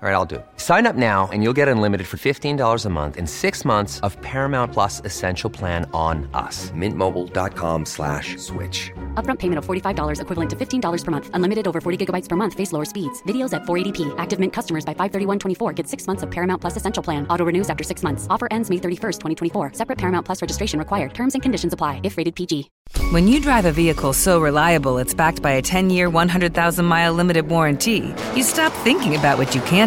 All right, I'll do it. Sign up now and you'll get unlimited for $15 a month and six months of Paramount Plus Essential Plan on us. Mintmobile.com slash switch. Upfront payment of $45 equivalent to $15 per month. Unlimited over 40 gigabytes per month. Face lower speeds. Videos at 480p. Active Mint customers by 531.24 get six months of Paramount Plus Essential Plan. Auto renews after six months. Offer ends May 31st, 2024. Separate Paramount Plus registration required. Terms and conditions apply if rated PG. When you drive a vehicle so reliable it's backed by a 10 year, 100,000 mile limited warranty, you stop thinking about what you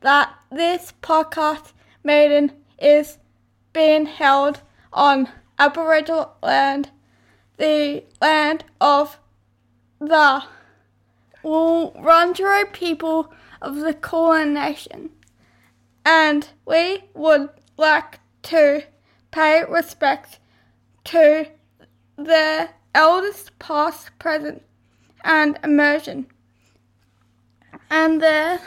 that this podcast meeting is being held on Aboriginal land, the land of the Wurundjeri people of the Kulin Nation. And we would like to pay respect to their elders past, present, and emerging, and their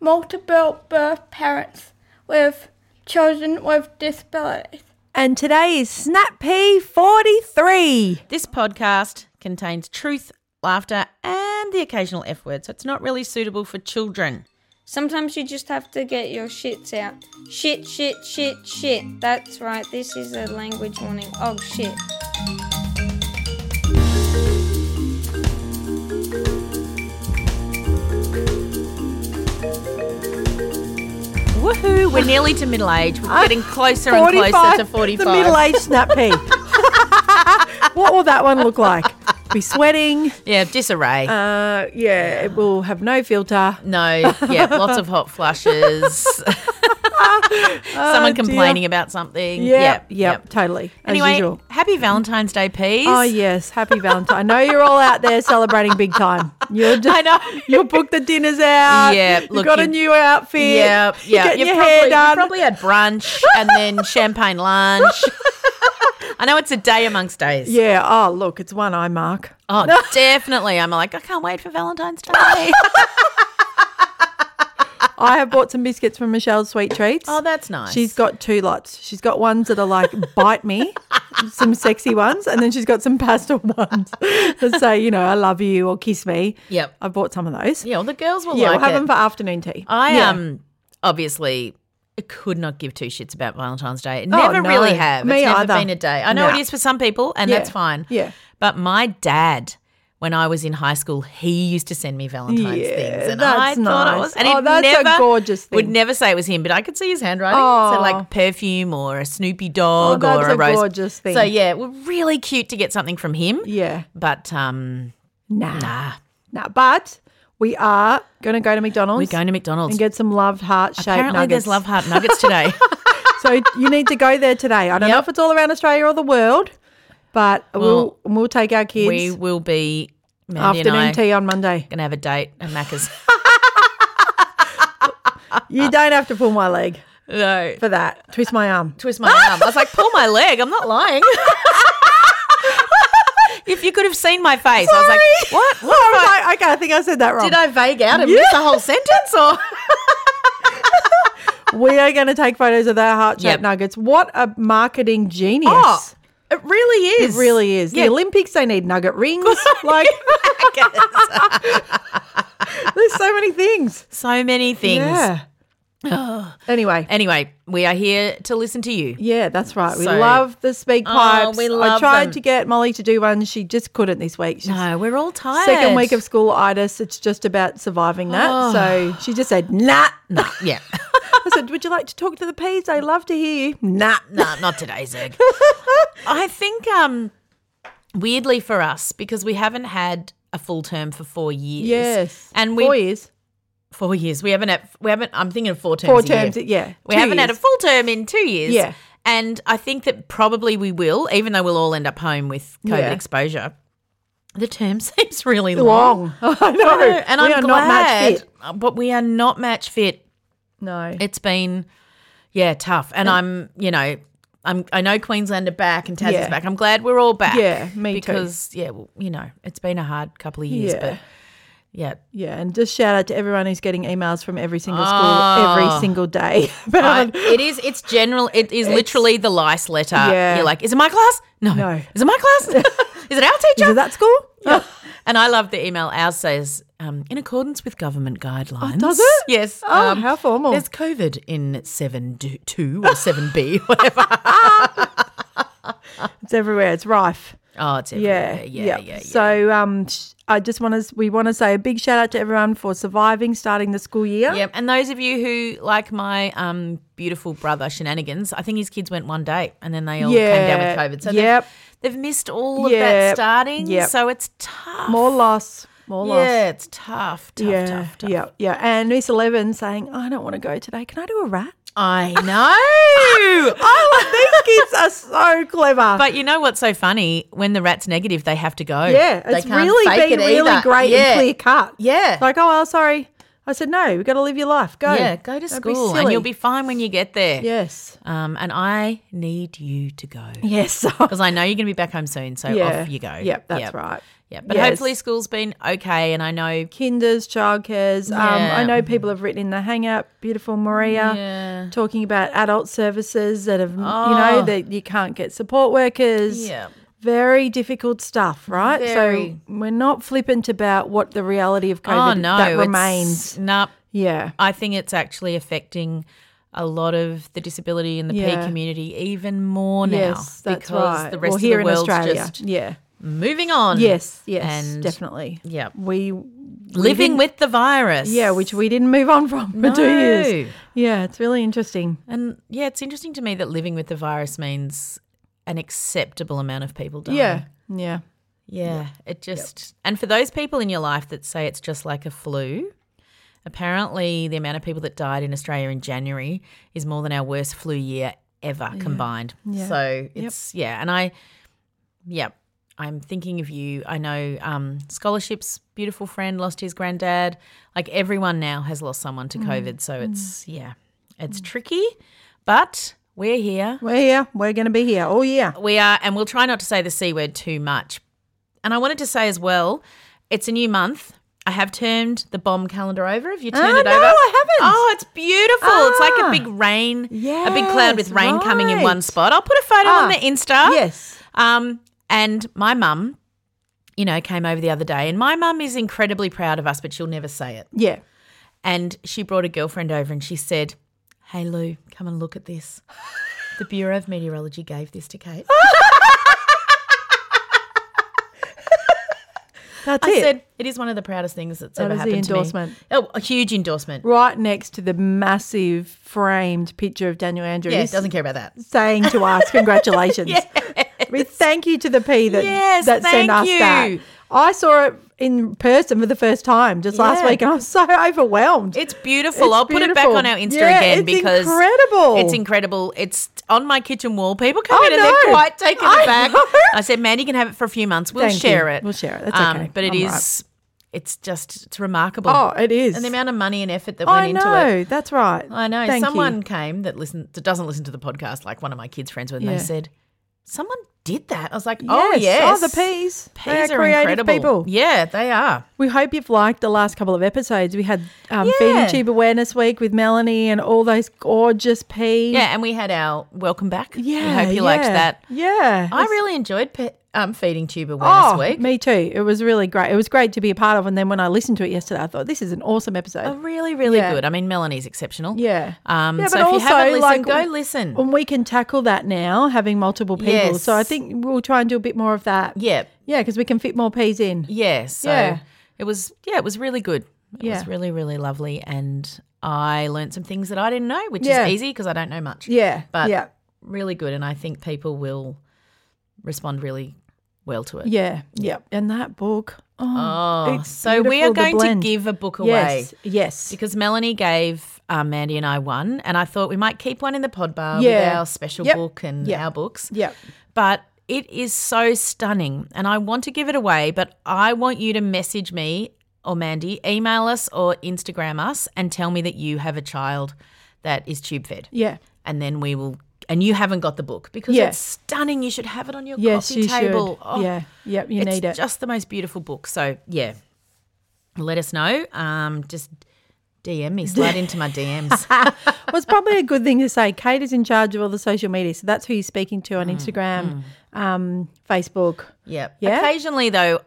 multiple birth parents with children with disabilities. And today is Snap P 43. This podcast contains truth, laughter, and the occasional F word, so it's not really suitable for children. Sometimes you just have to get your shits out. Shit, shit, shit, shit. That's right, this is a language warning. Oh, shit. Woohoo! We're nearly to middle age. We're getting closer and closer to 45. The middle age Snap P. what will that one look like? Be sweating. Yeah, disarray. Uh, yeah, it will have no filter. no, yeah, lots of hot flushes. Someone oh, dear. complaining about something. Yep, Yep, yep, totally. as Anyway, usual. happy Valentine's Day, peas. Oh yes, happy Valentine! I know you're all out there celebrating big time. You're just, I know. You booked the dinners out. Yeah, you got a new outfit. Yeah, You're yeah. getting You've your probably, hair you done. probably had brunch and then champagne lunch. I know it's a day amongst days. yeah. Oh look, it's one eye mark. Oh, definitely. I'm like, I can't wait for Valentine's Day. I have bought some biscuits from Michelle's Sweet Treats. oh, that's nice. She's got two lots. She's got ones that are like bite me, some sexy ones, and then she's got some pastel ones that say, you know, I love you or kiss me. Yep. I bought some of those. Yeah, well, the girls will yeah, like we'll have it. them for afternoon tea. I Yeah. um obviously could not give two shits about Valentine's Day. Oh, Never no. really have. Me it's never either. been a day. I know Nah. it is for some people, and Yeah. that's fine. Yeah. But my dad, when I was in high school, he used to send me Valentine's Yeah, things, and that's I thought it was. And Oh, that's a never, gorgeous Would never say it was him, but I could see his handwriting. So Oh. like perfume or a Snoopy dog Oh, or that's a a rose. gorgeous thing. So yeah, it was really cute to get something from him. Yeah. But um, Nah. nah, Nah. But we are going to go to McDonald's. we're going to McDonald's. and get some love heart shaped Apparently, nuggets. there's love heart nuggets today. So you need to go there today. I don't know if it's all around Australia or the world, but we'll we'll take our kids we will be Mandy and afternoon tea on Monday. gonna have a date at Macca's. You don't have to pull my leg no, for that. Twist my arm. twist my arm. I was like, pull my leg. I'm not lying. if you could have seen my face, I was like, what? What? Oh, I was I- like, okay, I think I said that wrong. did I vague out and miss the whole sentence? Or we are going to take photos of their heart shaped Yep. nuggets. What a marketing genius! oh, it really is. It really is. Yeah. The Olympics, they need nugget rings. like, there's so many things. so many things. Yeah. Anyway, Anyway, we are here to listen to you. yeah, that's right. We So- love the speak Oh, pipes. we I love tried them. to get Molly to do one. She just couldn't this week. She's No, we're all tired. second week of school itis. It's just about surviving that. Oh. So she just said, nah. No, yeah. I said, would you like to talk to the P's? I love to hear you. Nah. no, not today, Zeg. I think um weirdly for us because we haven't had a full term for four years. Yes. and we Four years. Four years. We haven't had. We haven't. I'm thinking of four terms. Four terms, yeah. We Two haven't had a full term in two years. Yeah. and I think that probably we will, even though we'll all end up home with COVID Yeah. exposure. The term seems really long. Long. I know. I and we I'm are glad, not match fit. but we are not match fit. No. It's been, yeah, tough. And I'm, you know, I'm. I know Queensland are back and Tasmania's Yeah. back. I'm glad we're all back. Yeah, me too. because, yeah, well, you know, it's been a hard couple of years, Yeah. but yeah, Yeah, and just shout out to everyone who's getting emails from every single school Oh. every single day. I, it is. It's general. It is literally the lice letter. Yeah. You're like, is it my class? No. No. Is it my class? is it our teacher? Is it that school? Yeah. And I love the email. Ours says, um, in accordance with government guidelines. does it? Yes. Oh, um, how formal. There's COVID in seven two or seven B, whatever. It's everywhere. It's rife. Oh, it's Yeah, everywhere. Yeah, yeah, yeah. So um, sh- I just want to we want to say a big shout out to everyone for surviving starting the school year. Yep. And those of you who like my um, beautiful brother shenanigans, I think his kids went one day and then they all came down with COVID. So yep. they've, they've missed all of that starting. yep. So it's tough. More loss. More loss. Yeah, it's tough, tough, yeah, tough, tough. yeah, yeah. And Miss Eleven saying, "I don't want to go today. Can I do a rat?" I know. oh, these kids are so clever. But you know what's so funny? When the rat's negative, they have to go. yeah, it's really been it really either. great yeah. and clear cut. Yeah. Like, oh, well, sorry. I said, no, we've got to live your life. Go. Yeah, go to Don't school and you'll be fine when you get there. Yes. Um, and I need you to go. Yes. Because I know you're going to be back home soon. So yeah. off you go. Yep, that's right. Yeah. But Yes. hopefully school's been okay. And I know. Kinders, childcares. Um, I know people have written in the Hangout, beautiful Maria, Yeah. talking about adult services that have, you Oh. know, that you can't get support workers. Yeah. Very difficult stuff, right? Very. So we're not flippant about what the reality of COVID oh, no. that remains. No. Yeah. I think it's actually affecting a lot of the disability in the P community even more now. yes, because right. the rest well, of here the in world's Australia. just yeah. Moving on. Yes, yes, And definitely. Yeah. We Living with the virus. Yeah, which we didn't move on from for two No. years. Yeah, it's really interesting. And yeah, it's interesting to me that living with the virus means an acceptable amount of people dying. Yeah, yeah. Yeah. It just, and for those people in your life that say it's just like a flu, apparently the amount of people that died in Australia in January is more than our worst flu year ever combined. Yeah. So it's, yeah. And I, yeah, I'm thinking of you. I know um, Scholarship's beautiful friend lost his granddad. Like everyone now has lost someone Mm. to COVID. So it's, yeah, it's tricky, but we're here. We're here. We're going to be here all year. We are, and we'll try not to say the C word too much. And I wanted to say as well, it's a new month. I have turned the BOM calendar over. Have you turned Ah, it no, over? I haven't. Oh, it's beautiful. It's like a Ah. big rain, a big cloud with Yes, rain coming in one spot. I'll put a photo on Ah, the Insta. Yes. Um, and my mum, you know, came over the other day, and my mum is incredibly proud of us, but she'll never say it. Yeah. And she brought a girlfriend over and she said, Hey, Lou, come and look at this. The Bureau of Meteorology gave this to Kate. That's I it. said, It is one of the proudest things that's That ever happened to endorsement. me. Oh, a huge endorsement. right next to the massive framed picture of Daniel Andrews Yeah, doesn't care about that. saying to us, congratulations. We thank you to the P that, Yes, that sent us you. that. I saw it in person for the first time just last week and I was so overwhelmed. It's beautiful. It's I'll put it back on our Insta Yeah, again it's because incredible. It's incredible. It's on my kitchen wall. People come I in and they're quite taken aback. I said, Mandy you can have it for a few months. We'll Thank share you. it. We'll share it. That's Um, okay. But it I'm is, it's just, it's remarkable. Oh, it is. And the amount of money and effort that went I into know. it. That's right. I know. Thank Someone you. came that listen that doesn't listen to the podcast, like one of my kids' friends, and Yeah. they said, "Someone did that." I was like, "Oh Yes. yes, Oh, the peas, peas are are creative incredible. people. Yeah, they are. We hope you've liked the last couple of episodes. We had um, Yeah. Feeding Tube Awareness Week with Melanie and all those gorgeous peas. Yeah, and we had our welcome back. Yeah. I hope you liked that. Yeah. I really enjoyed pe- um, feeding tube Oh, awareness week. me too. It was really great. It was great to be a part of. And then when I listened to it yesterday, I thought this is an awesome episode. Oh, really, really Yeah. good. I mean, Melanie's exceptional. Yeah. Um, Yeah, so but if you haven't also, listened, like, go listen. And we can tackle that now, having multiple people. Yes. So I think we'll try and do a bit more of that. yeah, Yeah, because we can fit more peas in. yeah. So Yeah. it was, yeah, it was really good. It Yeah. was really, really lovely, and I learned some things that I didn't know, which Yeah. is easy because I don't know much. Yeah. but yeah. really good, and I think people will respond really well to it. Yeah. Yeah. And that book. Oh, Oh, so we are going to give a book away. Yes. Yes. Because Melanie gave um, Mandy and I one, and I thought we might keep one in the pod bar with Yeah. our special Yep. book and Yep. our books. Yep. But it is so stunning, and I want to give it away, but I want you to message me or Mandy, email us or Instagram us, and tell me that you have a child that is tube fed. Yeah. And then we will, and you haven't got the book because Yeah. it's stunning. You should have it on your Yes, coffee you table. Oh, yeah. Yep. You need it. just the most beautiful book. So yeah, let us know. Um, just DM me, slide into my DMs. well, it's probably a good thing to say. Kate is in charge of all the social media, so that's who you're speaking to on Mm, Instagram, um, Facebook. Yep. Yeah? Occasionally though,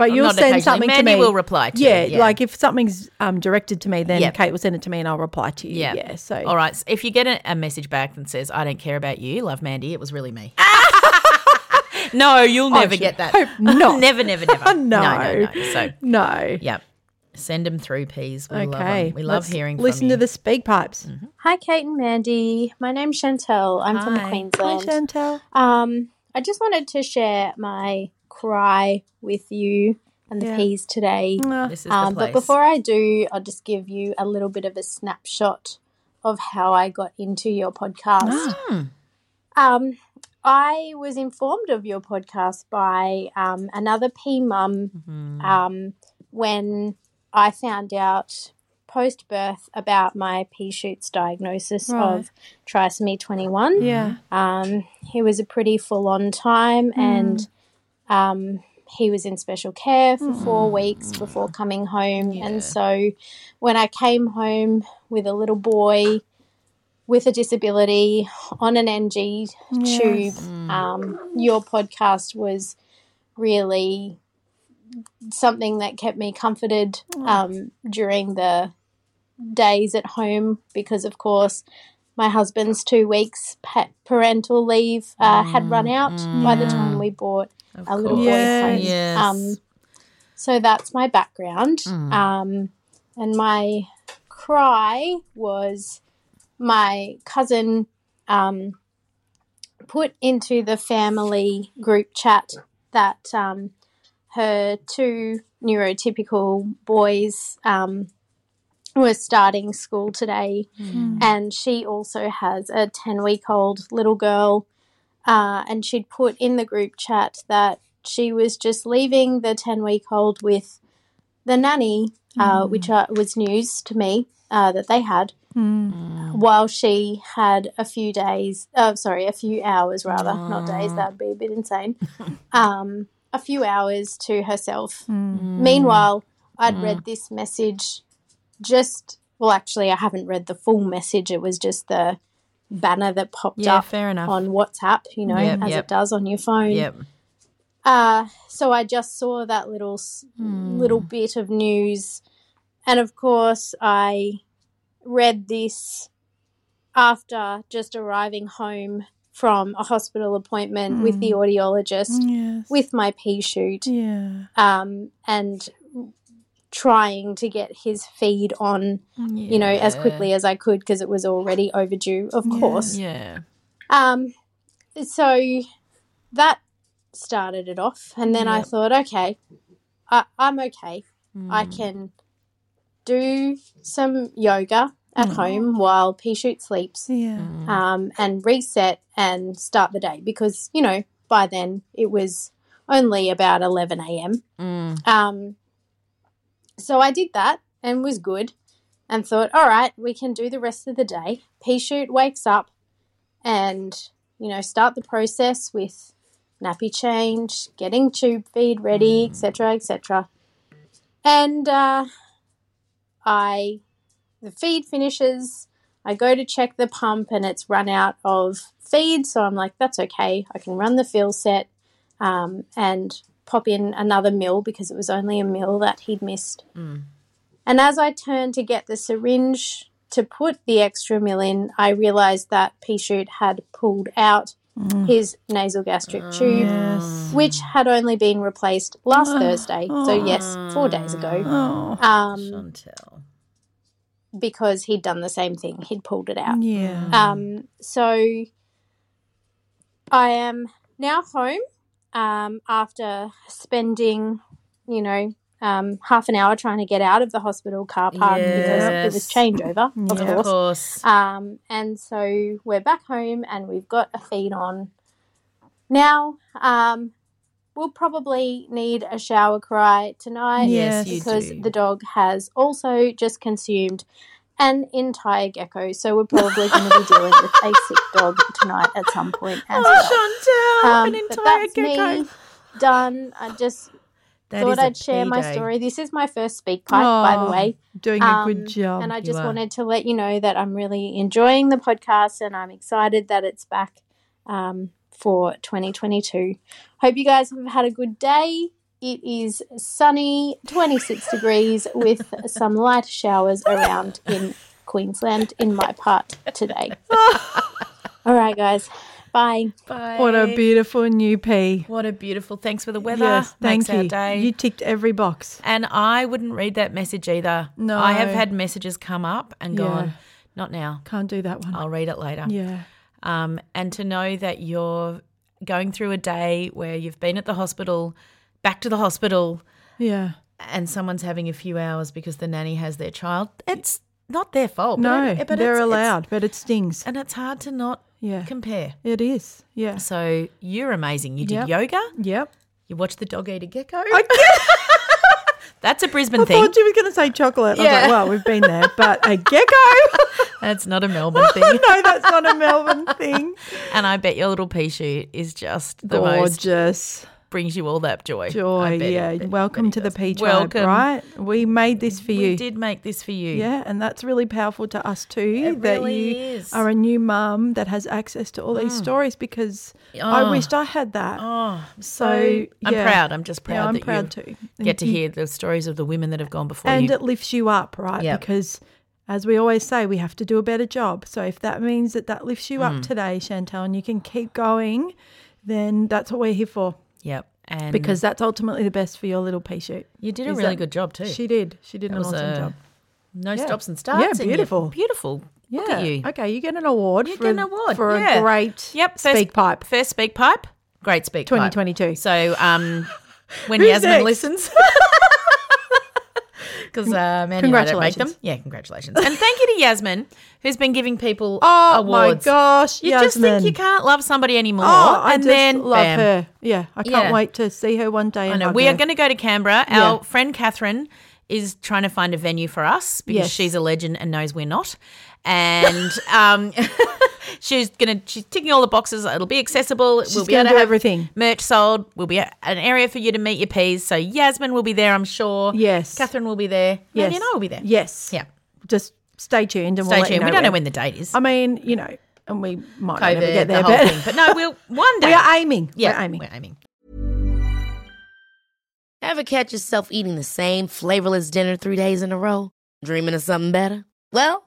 But you'll send something Mandy to me. We will reply to yeah, it, yeah. like if something's um, directed to me, then Yep. Kate will send it to me and I'll reply to you. yeah, Yeah. So all right. So if you get a, a message back that says "I don't care about you, love Mandy," it was really me. no, you'll never get that. hope not. never, never, never. No. no, no, no. So no. yeah, send them through, please. We love Okay. 'em. We love let's hearing. Listen from to the speak pipes. Hi, Kate and Mandy. My name's Chantel. I'm from Hi. Hi, Queensland. Chantel. Um, I just wanted to share my cry with you and the Yeah. peas today. This is Um, the place. but before I do, I'll just give you a little bit of a snapshot of how I got into your podcast. Hmm. Um, I was informed of your podcast by um, another P mum Mm-hmm. um, when I found out post birth about my pea shoots diagnosis Right. of trisomy 21. Yeah. Um, it was a pretty full on time, Hmm. and um, he was in special care for Hmm. four weeks before coming home. And so when I came home with a little boy with a disability on an NG tube, um, your podcast was really something that kept me comforted um, during the days at home because, of course, my husband's two weeks pa- parental leave uh, had run out by the time we bought a little boy Yes. Um, so that's my background. Um, and my cry was my cousin um, put into the family group chat that um, her two neurotypical boys um, were starting school today, and she also has a 10 week old little girl. Uh, and she'd put in the group chat that she was just leaving the 10 week old with the nanny, uh, which uh, was news to me uh, that they had, while she had a few days, uh, sorry, a few hours rather, not days, that would be a bit insane, um, a few hours to herself. Meanwhile, I'd read this message just, well, actually, I haven't read the full message. It was just the banner that popped Yeah, up fair enough. on WhatsApp, you know, Yep, as yep. it does on your phone. Yep. Uh, so I just saw that little s little bit of news, and of course I read this after just arriving home from a hospital appointment with the audiologist Yes. with my pea shoot, yeah. um, and trying to get his feed on, you know, as quickly as I could because it was already overdue, of course. Yeah. Um, so that started it off, and then I thought, okay, I, I'm okay. I Mm. can do some yoga at home while Pea Shoot sleeps, Yeah. um, and reset and start the day because you know by then it was only about eleven a.m. Mm. Um, so I did that and was good and thought, all right, we can do the rest of the day. Pea shoot wakes up and, you know, start the process with nappy change, getting tube feed ready, etc., etc. And uh, I, the feed finishes. I go to check the pump and it's run out of feed. So I'm like, that's okay. I can run the fill set. um, and pop in another mill because it was only a mill that he'd missed. And as I turned to get the syringe to put the extra mill in, I realized that Pea Shoot had pulled out his nasal gastric tube, which had only been replaced last Thursday. So, yes, four days ago. Um, Chantel. because he'd done the same thing. He'd pulled it out. Yeah. Um, so I am now home um, after spending, you know, um, half an hour trying to get out of the hospital car park because it was changeover, of Of course. course. Um, and so we're back home and we've got a feed on. Now, um, we'll probably need a shower cry tonight Yes, you because the dog has also just consumed an entire gecko. So we're probably going to be dealing with a sick dog tonight at some point as well. Oh, Chantel, Um, an but entire that's gecko. me done. I just That thought I'd share my story. This is my first speak pipe, by the Oh, way. Doing a Um, good job. And I just wanted to let you know that I'm really enjoying the podcast and I'm excited that it's back um, for 2022. Hope you guys have had a good day. It is sunny, 26 degrees, with some light showers around in Queensland in my part today. All right, guys. Bye. Bye. What a beautiful new pea. What a beautiful. Thanks for the weather. Yes, thank Makes our you. day. You ticked every box. and I wouldn't read that message either. No. I have had messages come up and Yeah. gone, not now. Can't do that one. I'll read it later. yeah. Um, and to know that you're going through a day where you've been at the hospital, back to the hospital, Yeah. and someone's having a few hours because the nanny has their child, it's not their fault. but No, it- but they're it's- it's- allowed, but it stings. and it's hard to not Yeah. compare. It is. Yeah. So you're amazing. You did Yep. yoga. Yep. You watched the dog eat a gecko. I, That's a Brisbane I thing. thought you were going to say chocolate. I was Yeah. like, well, we've been there, but a gecko? That's not a Melbourne thing. no, that's not a Melbourne thing. And I bet your little pea shoot is just the most Gorgeous. Brings you all that joy. Joy. bet Yeah. bet- Welcome to the does. Pea Tribe, Welcome. right? We made this for you. We did make this for you. Yeah, and that's really powerful to us too. It that really you is. are a new mum that has access to all these mm. stories because I Oh. wished I had that. Oh, so so I'm proud. I'm just proud Yeah, I'm that proud you too. get to hear the stories of the women that have gone before and you. it lifts you up, right? Yep. Because as we always say, we have to do a better job. So if that means that that lifts you Mm. up today, Chantel, and you can keep going, then that's what we're here for. Yep. And Because that's ultimately the best for your little pea shoot. you did a Is really that- good job too. She did. She did That an was awesome a- job. no Yeah. stops and starts. Yeah, and you're beautiful. beautiful. Yeah. Look at you. Okay, you get an award You for, get an award for yeah. a great yep, first, speak pipe. First speak pipe. Great speak pipe. 2022. So um, when Who's Yasmin next? listens. Because uh, Mandy and I don't make Congratulations. them. Yeah, congratulations. And thank you to Yasmin, who's been giving people awards. Oh awards. my gosh, You just think you can't love somebody anymore. Oh, I and just then love bam. her. Yeah, I can't Yeah. wait to see her one day. I and know. hug We her. are going to go to Canberra. Yeah. Our friend Catherine is trying to find a venue for us because Yes. she's a legend and knows we're not. And um, she's gonna she's ticking all the boxes. It'll be accessible. She's we'll be able to do have everything. Merch sold. We'll be at an area for you to meet your peas. So Yasmin will be there, I'm sure. Yes. Catherine will be there. Yes. Yes. and I will be there. Yes. Yeah. Just stay tuned and Stay we'll let you tuned. know we don't know when. when the date is. I mean, you know, and we might COVID, never get there, the whole but, thing. But no, we'll one day. we are aiming. yeah, We're aiming. We're aiming. Ever catch yourself eating the same flavorless dinner three days in a row? Dreaming of something better? Well,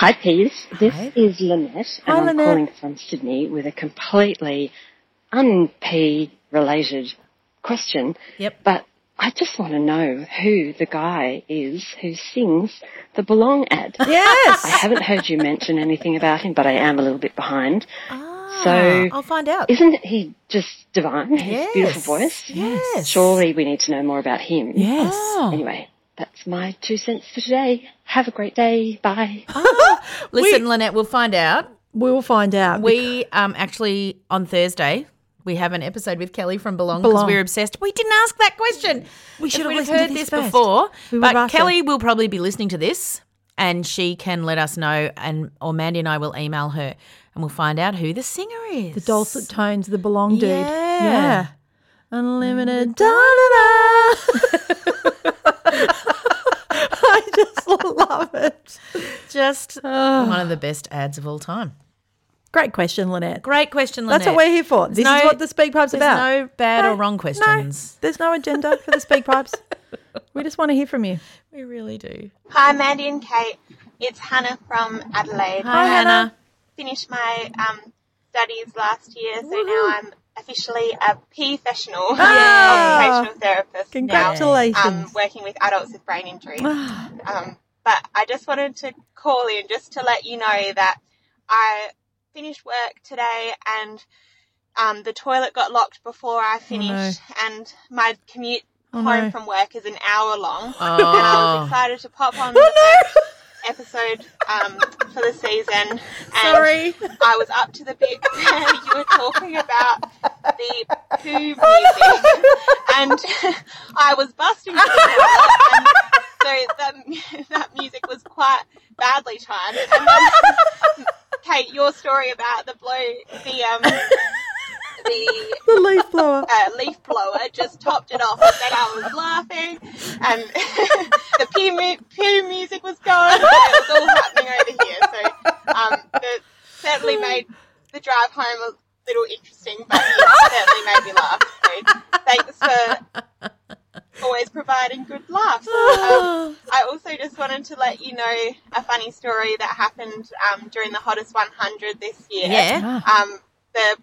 Hi, Peas. This Hi. is Lynette, and Hi, I'm Lynette. calling from Sydney with a completely un-pea related question. Yep. But I just want to know who the guy is who sings the Belong ad. Yes. I haven't heard you mention anything about him, but I am a little bit behind. Ah, so I'll find out. isn't he just divine? His Yes. beautiful voice. Yes. Surely we need to know more about him. Yes. Oh. Anyway, that's my two cents for today. Have a great day. Bye. Listen, Lynette, we'll find out. We'll find out. We um actually on Thursday we have an episode with Kelly from Belong because we're obsessed. We didn't ask that question. We should If have we'd to heard this this first. before. We but asked her. Kelly will probably be listening to this, and she can let us know, and or Mandy and I will email her, and we'll find out who the singer is. the dulcet tones, the belong dude. Yeah. Yeah. Unlimited. Da, da, da. I just love it. Just one of the best ads of all time. Great question, Lynette. Great question, Lynette. That's what we're here for. This There's is what the Speak Pipe's There's about. no bad No, or wrong no. questions. There's no agenda for the Speak Pipes. we just want to hear from you. We really do. Hi, Mandy and Kate. It's Hannah from Adelaide. Hi, Hannah. Finished my um, studies last year, so now I'm officially a professional Ah! occupational therapist. Congratulations. Now, um, working with adults with brain injuries. um, but I just wanted to call in just to let you know that I finished work today and um, the toilet got locked before I finished, and my commute Oh, home no. from work is an hour long. Oh. And I was excited to pop on the first episode um, for the season. And Sorry. I was up to the bit where you were talking about the poo music, and I was busting to the toilet, so that, that music was quite badly timed. And then, Kate, your story about the blow, the um, the The leaf blower. uh, leaf blower just topped it off. And then I was laughing, and the poo, mu- poo music was going, and it was all happening over here. So um, it certainly made the drive home a little interesting, but it certainly made me laugh. So thanks for always providing good laughs. Um, I also just wanted to let you know a funny story that happened um, during the Hottest 100 this year. Yeah. Um, the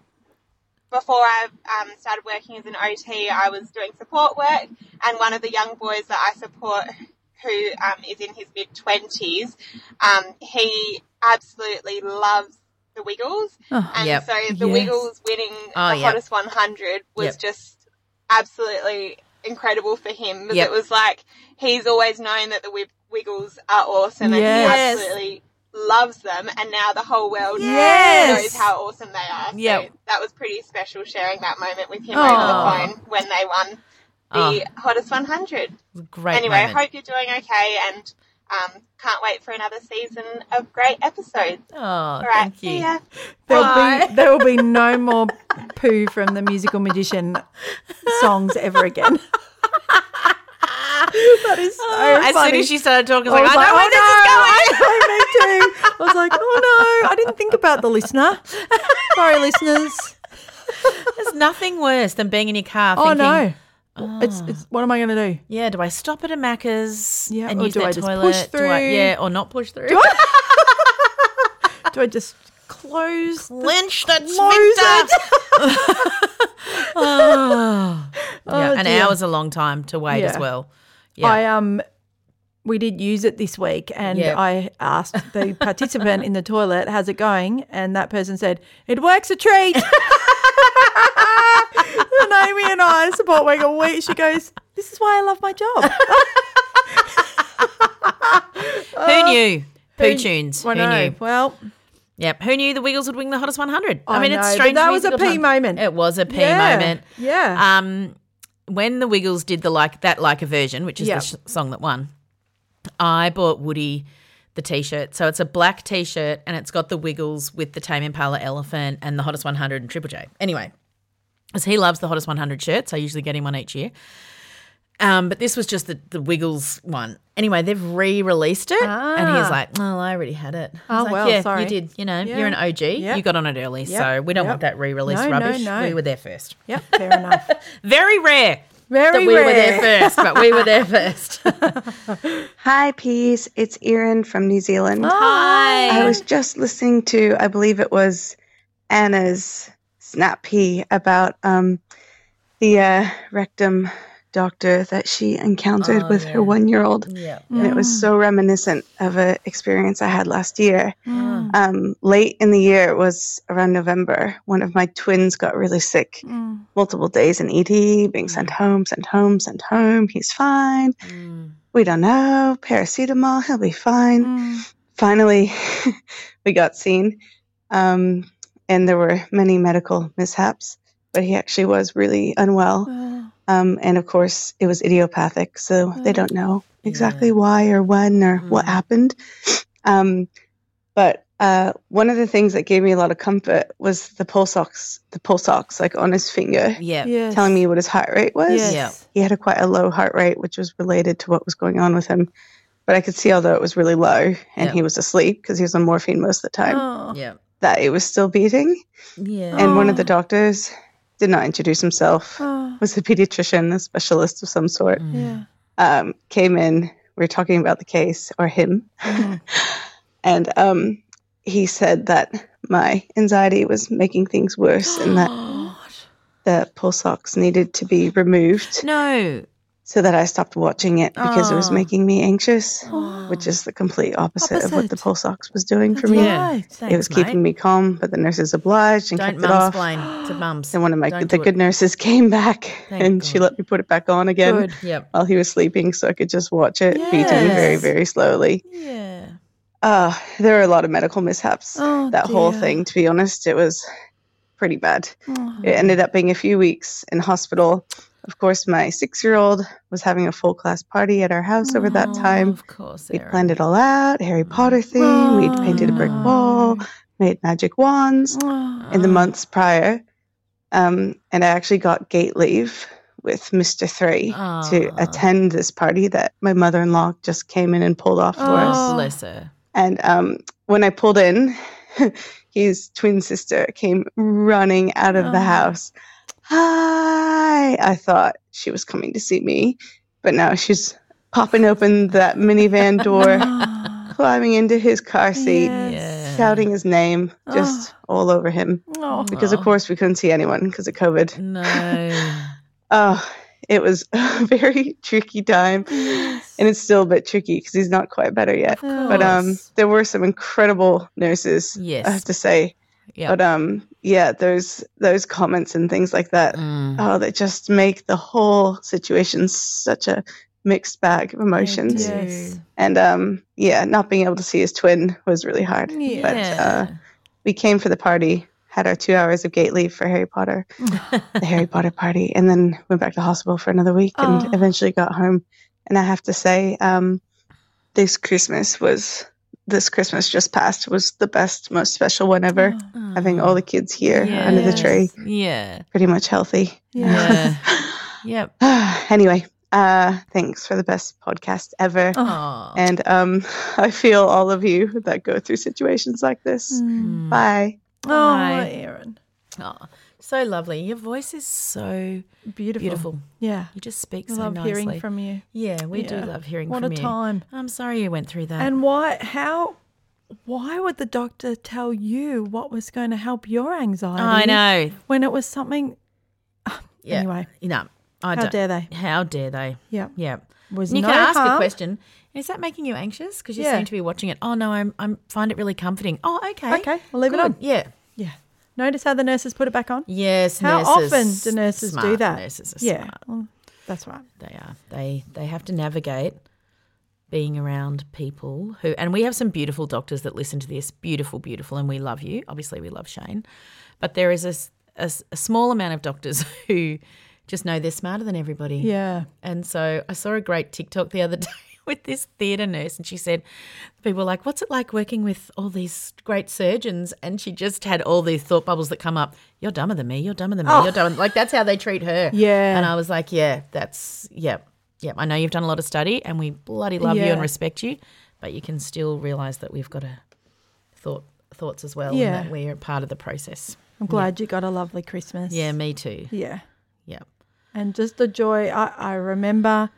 before I um, started working as an OT, I was doing support work, and one of the young boys that I support, who um, is in his mid twenties, um, he absolutely loves the Wiggles, Oh, and Yep. so the Yes. Wiggles winning Oh, the yep. hottest 100 was Yep. just absolutely incredible for him. Because. It was like he's always known that the Wiggles are awesome, and Yes. he absolutely loves them, and now the whole world Yes. knows how awesome they are. So Yep. that was pretty special sharing that moment with him Aw. over the phone when they won the hottest 100. Great anyway, moment. hope you're doing okay and um, can't wait for another season of great episodes. Oh, All right, thank see you. ya. There'll be there will be no more poo from the musical magician songs ever again. that is so Oh, as funny. soon as she started talking, I I was was like, I know like, where oh this is going. no, I know, me too. I was like, oh no, I didn't think about the listener. Sorry, listeners. There's nothing worse than being in your car Oh thinking, no, it's it's. What am I going to do? yeah, do I stop at a Macca's Yeah, and or use do that I just toilet? push Do I, through? yeah, or not push through? Do I do I just close? the- that oh. Oh, yeah, an dear. hour's a long time to wait as well. Yeah. I um we did use it this week and Yeah. I asked the participant in the toilet, how's it going? And that person said, It works a treat. and Amy and I support we she goes, This is why I love my job. Who knew? Poo Who- tunes. Who know. knew? Well, Yep. Who knew the Wiggles would win the hottest 100? I I mean, know, it's strange. that was a time. moment. It was a P Yeah, moment. yeah. Um, when the Wiggles did the like that like a version, which is Yeah. the sh- song that won, I bought Woody the t-shirt. So it's a black t-shirt and it's got the Wiggles with the Tame Impala elephant and the hottest 100 and Triple J. Anyway, as he loves the hottest 100 shirts, I usually get him one each year. Um, but this was just the, the Wiggles one. Anyway, they've re-released it, and he's Ah. like, "Oh, I already had it." I was Oh, like, well, yeah, sorry. you did. You know, Yeah. you're an OG. Yep. You got on it early, Yep. so we don't Yep. want that re-release No, no, rubbish. no. We were there first. Yep, fair enough. Very rare Very that we were there first, but we were there first. Hi, Peace. It's Erin from New Zealand. Hi. I was just listening to, I believe it was Anna's Snap about um, the uh, rectum doctor that she encountered Oh, with yeah. her one year old. Yeah. And it was Mm. so reminiscent of an experience I had last year. Mm. Um, late in the year, it was around November, one of my twins got really sick. Mm. Multiple days in ED, being sent home, sent home, sent home. He's fine. We don't know. Paracetamol, he'll be fine. Finally, we got seen. Um, and there were many medical mishaps, but he actually was really unwell. Um, and of course, it was idiopathic, so they don't know exactly why or when or what happened. Um, but uh, one of the things that gave me a lot of comfort was the pulse ox, the pulse ox, like on his finger, Yeah. Yes. telling me what his heart rate was. Yes. Yeah. He had a quite a low heart rate, which was related to what was going on with him. But I could see, although it was really low and Yeah. he was asleep because he was on morphine most of the time, Oh. Yeah. That it was still beating. Yeah. And one of the doctors did not introduce himself, Oh. was a pediatrician, a specialist of some sort. Yeah. Um, came in, we were talking about the case, or him, and um, he said that my anxiety was making things worse and that the pulse ox needed to be removed No. So that I stopped watching it because it was making me anxious, which is the complete opposite, of what the Opposite. pulse ox was doing for me. Yeah. Right. it was keeping me calm, but the nurses obliged and Don't kept it off. mumsplain to mums. And one of my Don't the good it. nurses came back Thank and she let me put it back on again Good. Yep. while he was sleeping so I could just watch it beating very, very slowly. Yeah. Uh, there were a lot of medical mishaps. Oh, that whole thing, to be honest, it was pretty bad. Oh. It ended up being a few weeks in hospital. Of course, my six year old was having a full class party at our house over that Oh, time. Of course. We'd planned it all out Harry Potter theme, we'd painted a brick wall, made magic wands Oh. in the months prior. Um, and I actually got gate leave with Mr. Three to attend this party that my mother in law just came in and pulled off for us. Oh, bless her. And um, when I pulled in, his twin sister came running out of the Oh. house. Hi! I thought she was coming to see me, but now she's popping open that minivan door, climbing into his car seat, Yes. shouting his name just all over him. Oh. Because, of course, we couldn't see anyone because of COVID. No. Oh, it was a very tricky time. And it's still a bit tricky because he's not quite better yet. But um, there were some incredible nurses, Yes. I have to say. Yeah. But um, yeah, those those comments and things like that, Mm. oh, they just make the whole situation such a mixed bag of emotions. Yes. And um, yeah, not being able to see his twin was really hard. Yeah. But uh, we came for the party, had our two hours of gate leave for Harry Potter, the Harry Potter party, and then went back to hospital for another week and Oh. eventually got home. And I have to say, um, this Christmas was this Christmas just passed was the best, most special one ever. Having all the kids here under the tree, Yeah. pretty much healthy. Yeah. yep. anyway, uh, thanks for the best podcast ever. Aw. And um, I feel all of you that go through situations like this. Mm. Bye. Oh, Hi. Erin. Oh, so lovely. Your voice is so Beautiful. beautiful. Yeah. You just speak so love nicely. Love hearing from you. Yeah, we do love hearing What from a you. time. I'm sorry you went through that. And why, how, why would the doctor tell you what was going to help your anxiety? I know. When it was something, Yeah. anyway. No, I How don't. dare they? How dare they? Yeah. Yeah. Was And you no can ask a question. Is that making you anxious? Because you Yeah. seem to be watching it. Oh no, I'm I'm find it really comforting. Oh okay. Okay, we'll leave it on. Yeah. Yeah. Notice how the nurses put it back on? Yes. How nurses, often do nurses do that? Nurses are yeah. smart. Well, that's right. They are. They they have to navigate being around people who and we have some beautiful doctors that listen to this. Beautiful, beautiful, and we love you. Obviously, we love Shane, but there is a a small amount of doctors who just know they're smarter than everybody. Yeah. And so I saw a great TikTok the other day with this theatre nurse, and she said, people were like, What's it like working with all these great surgeons? And she just had all these thought bubbles that come up. You're dumber than me. You're dumber than me. You're oh. dumber. Like, that's how they treat her. Yeah. And I was like, Yeah, that's, yeah. Yeah. I know you've done a lot of study and we bloody love you and respect you, but you can still realize that we've got a thought thoughts as well Yeah. and that we're part of the process. I'm glad you got a lovely Christmas. Yeah, me too. Yeah. Yeah. And just the joy. I, I remember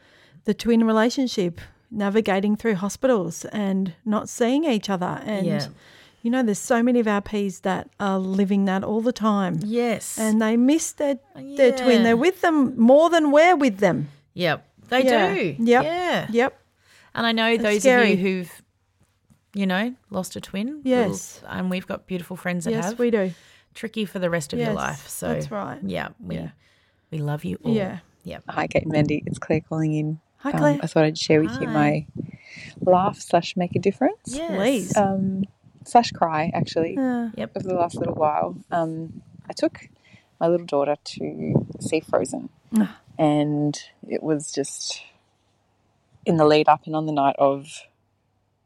the twin relationship, navigating through hospitals and not seeing each other. And, Yeah. You know, there's so many of our peas that are living that all the time. Yes. And they miss their, their twin. They're with them more than we're with them. Yep. They Yeah. do. Yep. Yeah. Yep. And I know It's those scary. of you who've, you know, lost a twin. Yes. little- And we've got beautiful friends that Yes, have. we do. Tricky for the rest of your life. So that's right. Yeah. We, Yeah. we love you all. Yeah. Yep. Hi, Kate and Mandy. It's Claire calling in. Hi, Um, Claire. I thought I'd share with you my laugh slash make a difference. Yes. Please. Um, slash cry, actually, Yeah. Yep. over the last little while. Um, I took my little daughter to see Frozen, Ah. and it was just in the lead up and on the night of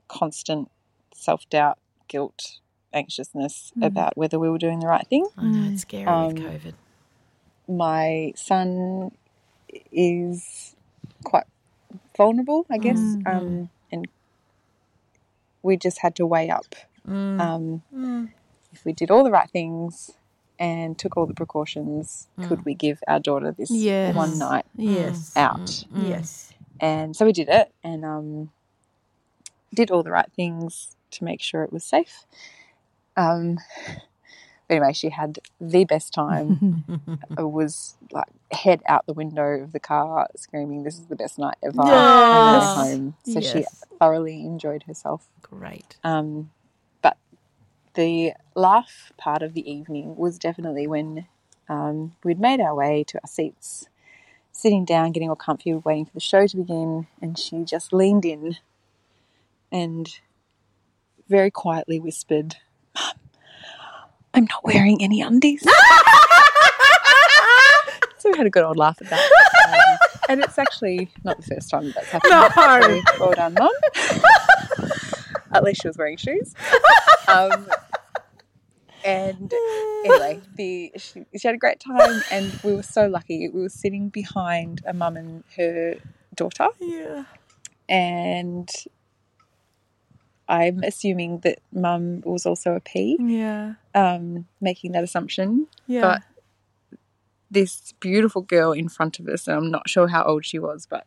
constant self doubt, guilt, anxiousness Mm. about whether we were doing the right thing. I know it's scary Um, with COVID. my son is quite vulnerable, I guess, Mm-hmm. um, and we just had to weigh up Mm. um, if we did all the right things and took all the precautions, could we give our daughter this Yes. one night Yes. out? Yes. And so we did it, and um, did all the right things to make sure it was safe. Um, anyway, she had the best time. I was like head out the window of the car, screaming, "This is the best night ever!" Yes. home. So she thoroughly enjoyed herself. Great. Um, but the laugh part of the evening was definitely when um, we'd made our way to our seats, sitting down, getting all comfy, waiting for the show to begin, and she just leaned in and very quietly whispered, "Mum, I'm not wearing any undies. so we had a good old laugh at that. Um, and it's actually not the first time that that's happened. No. So well done, Mum. At least she was wearing shoes. Um, and anyway, the she, she had a great time, and we were so lucky. We were sitting behind a mum and her daughter, Yeah. and I'm assuming that mum was also a P, Yeah. um, making that assumption. Yeah. But this beautiful girl in front of us, and I'm not sure how old she was, but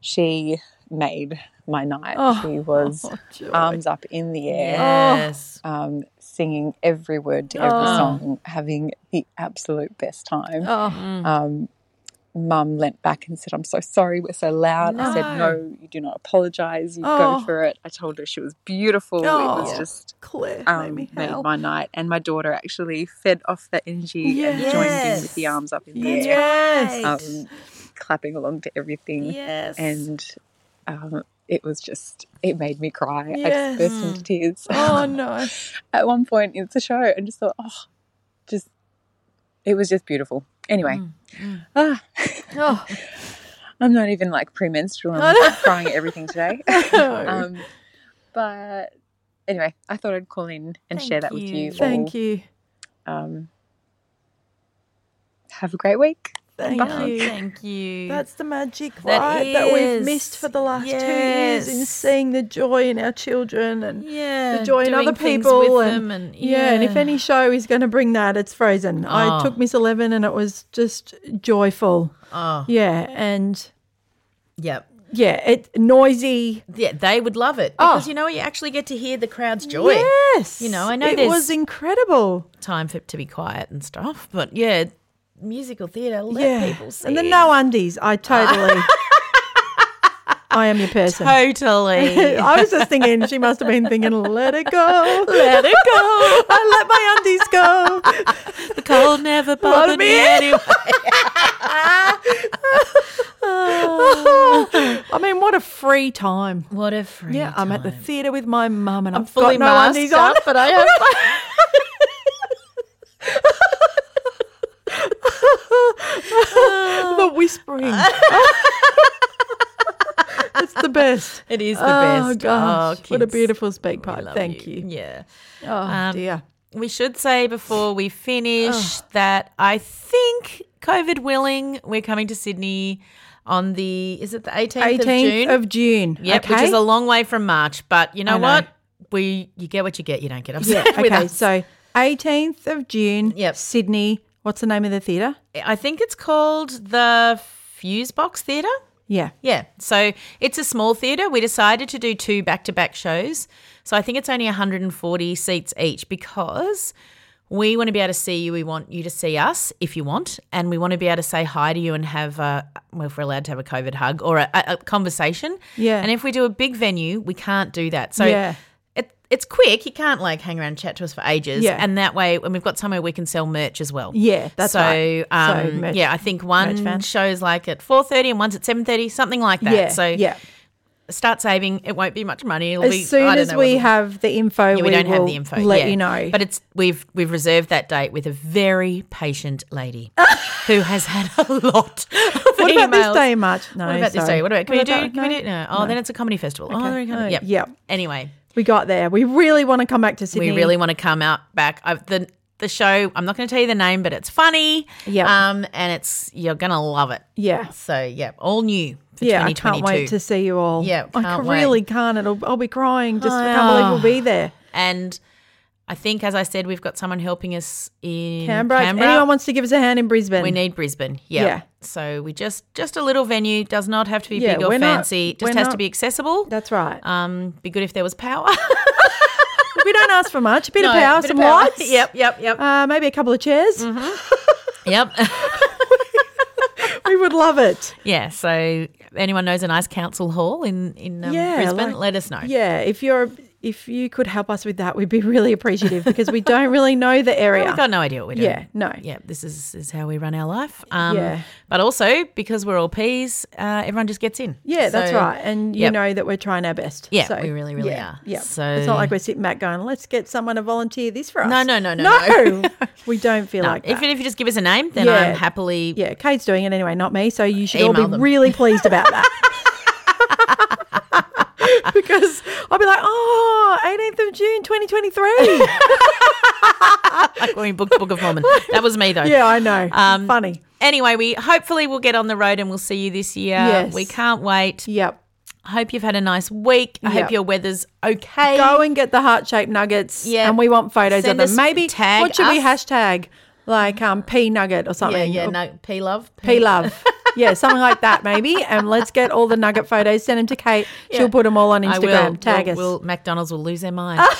she made my night. Oh, she was oh, arms up in the air, Yes. um, singing every word to every Oh. song, having the absolute best time. Oh. Um, Mum leant back and said, I'm so sorry, we're so loud. I said, No. No, you do not apologize. You Oh. go for it. I told her she was beautiful. It was Oh. just Claire um, made made my night. And my daughter actually fed off that energy and joined in with the arms up in the air, right. um, clapping along to everything. yes. And um, it was just, it made me cry. I just burst into tears. Oh no. At one point it's a show, and just thought, oh, just, it was just beautiful. Anyway, ah, Oh. I'm not even like premenstrual. I'm crying at everything today. No. um, but anyway, I thought I'd call in and share that with you. you. Thank all. you. Um, have a great week. Thank Bye. you. Thank you. That's the magic, That right? That we've missed for the last two years in seeing the joy in our children and yeah. the joy in other people. with and, them and yeah. and if any show is going to bring that, it's Frozen. I Oh. took Miss Eleven and it was just joyful. Oh, Yeah, and yep. yeah, it noisy. Yeah, they would love it Oh. because you know you actually get to hear the crowd's joy. Yes, You know, I know it there's- was incredible. Time for it to be quiet and stuff, but yeah, musical theatre. Let yeah, people see. and the no undies. I totally. I am your person. Totally. I was just thinking she must have been thinking, let it go. Let it go. I let my undies go. The cold never bothered me anyway. I mean, what a free time. What a free Yeah, I'm at the theatre with my mum and I'm I've fully got no masked undies on. up, but I have the whispering. it's the best. It is the best. oh, best. Gosh, Oh, what a beautiful speak we pipe. Thank you. Yeah. Oh Um, dear. We should say before we finish that I think COVID willing, we're coming to Sydney on the is it the 18th, 18th of June? of June. Yep, okay. which is a long way from March, but you know, what? We you get what you get, you don't get yeah. upset with Okay. us. So 18th of June. Yep. Sydney. What's the name of the theatre? I think it's called the Fuse Box Theatre. Yeah. Yeah. So it's a small theatre. We decided to do two back to back shows. So I think it's only 140 seats each because we want to be able to see you. We want you to see us if you want. And we want to be able to say hi to you and have, a, well, if we're allowed to have a COVID hug or a, a conversation. Yeah. And if we do a big venue, we can't do that. So Yeah. It, it's quick. You can't like hang around and chat to us for ages. Yeah. And that way, when we've got somewhere we can sell merch as well. Yeah, that's so, right. So Um, merch- yeah, I think one show's like at 4.30 and one's at 7.30, something like that. Yeah. So yeah. start saving. It won't be much money. It'll As be, soon I don't as know we have the info, yeah, we, don't have the info. Let yeah. you know. But it's we've we've reserved that date with a very patient lady who has had a lot. Of what about this day in March? No, what about this day? What about can we do? about- Can we no? do? No. Oh, No. then it's a comedy festival. Oh, Okay. there we go. Oh, Yep. yep. Anyway, We got there. We really want to come back to Sydney. we really want to come out back. I've, the the show. I'm not going to tell you the name, but it's funny. Yeah. Um, and it's you're gonna love it. Yeah. So yeah, all new for Yeah, I can't wait to see you all. Yeah, I can't wait. really can't. It'll, I'll be crying. Just I can't believe we'll be there. And I think, as I said, we've got someone helping us in Canberra. Canberra. If anyone wants to give us a hand in Brisbane, We need Brisbane. Yeah. Yeah. So we just just a little venue does not have to be Yeah, big or we're not- fancy. Just has to be accessible. That's right. Um, be good if there was power. we don't ask for much. A bit of power, bit some of power. lights. Yep, yep, yep. Uh, maybe a couple of chairs. yep. we would love it. yeah. So anyone knows a nice council hall in in um, Yeah, Brisbane, like- let us know. Yeah, if you're if you could help us with that, we'd be really appreciative because we don't really know the area. We've got no idea what we're doing. Yeah, no. Yeah, this is, is how we run our life. Um, Yeah. But also, because we're all peas, uh, everyone just gets in. Yeah, that's right. And you Yep. know that we're trying our best. Yeah, So, we really, really yeah, are. Yeah. So- it's not like we're sitting back going, let's get someone to volunteer this for us. No, no, no, no, No. no. we don't feel No, like if, that. if you just give us a name, then Yeah. I'm happily. yeah, Kate's doing it anyway, not me. So you should all be them. really pleased about that. because I'll be like, oh, 18th of June, 2023. like when we booked Book of Mormon. That was me though. yeah, I know. Um, Funny. Anyway, we hopefully we'll get on the road and we'll see you this year. Yes. We can't wait. Yep. I hope you've had a nice week. I Yep. hope your weather's okay. Go and get the heart shaped nuggets. Yeah. And we want photos Send of them. Maybe tag what should we hashtag? Like um P nugget or yeah, something. yeah, Or no, P love. P love. yeah, something like that maybe. And let's get all the nugget photos, send them to Kate. She'll put them all on I Instagram. will. Tag We'll- us. we'll- McDonald's will lose their mind.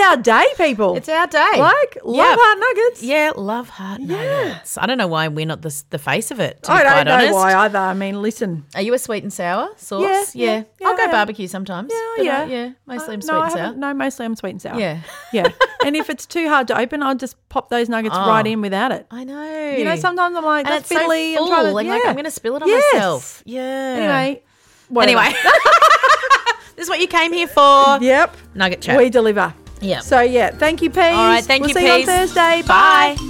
It's our day, people. It's our day. Like, love Yep. heart nuggets. Yeah, love heart nuggets. I don't know why we're not the, the face of it. To I don't know honest. why either. I mean, listen. Are you a sweet and sour sauce? Yeah, yeah, yeah, I'll go I barbecue sometimes. Yeah, uh, yeah. yeah. Mostly I'm Uh, sweet no, and sour. No, mostly I'm sweet and sour. Yeah. Yeah. and if it's too hard to open, I'll just pop those nuggets Oh. right in without it. I know. You know, sometimes I'm like, that's it's so full. I'm to, yeah. like I'm going to spill it on Yes. myself. Yeah. Anyway. whatever. Anyway. this is what you came here for. Yep. Nugget chat. We deliver. Yeah. So, yeah, thank you, Peas. All right, thank we'll you, see you on Thursday. Bye. Bye.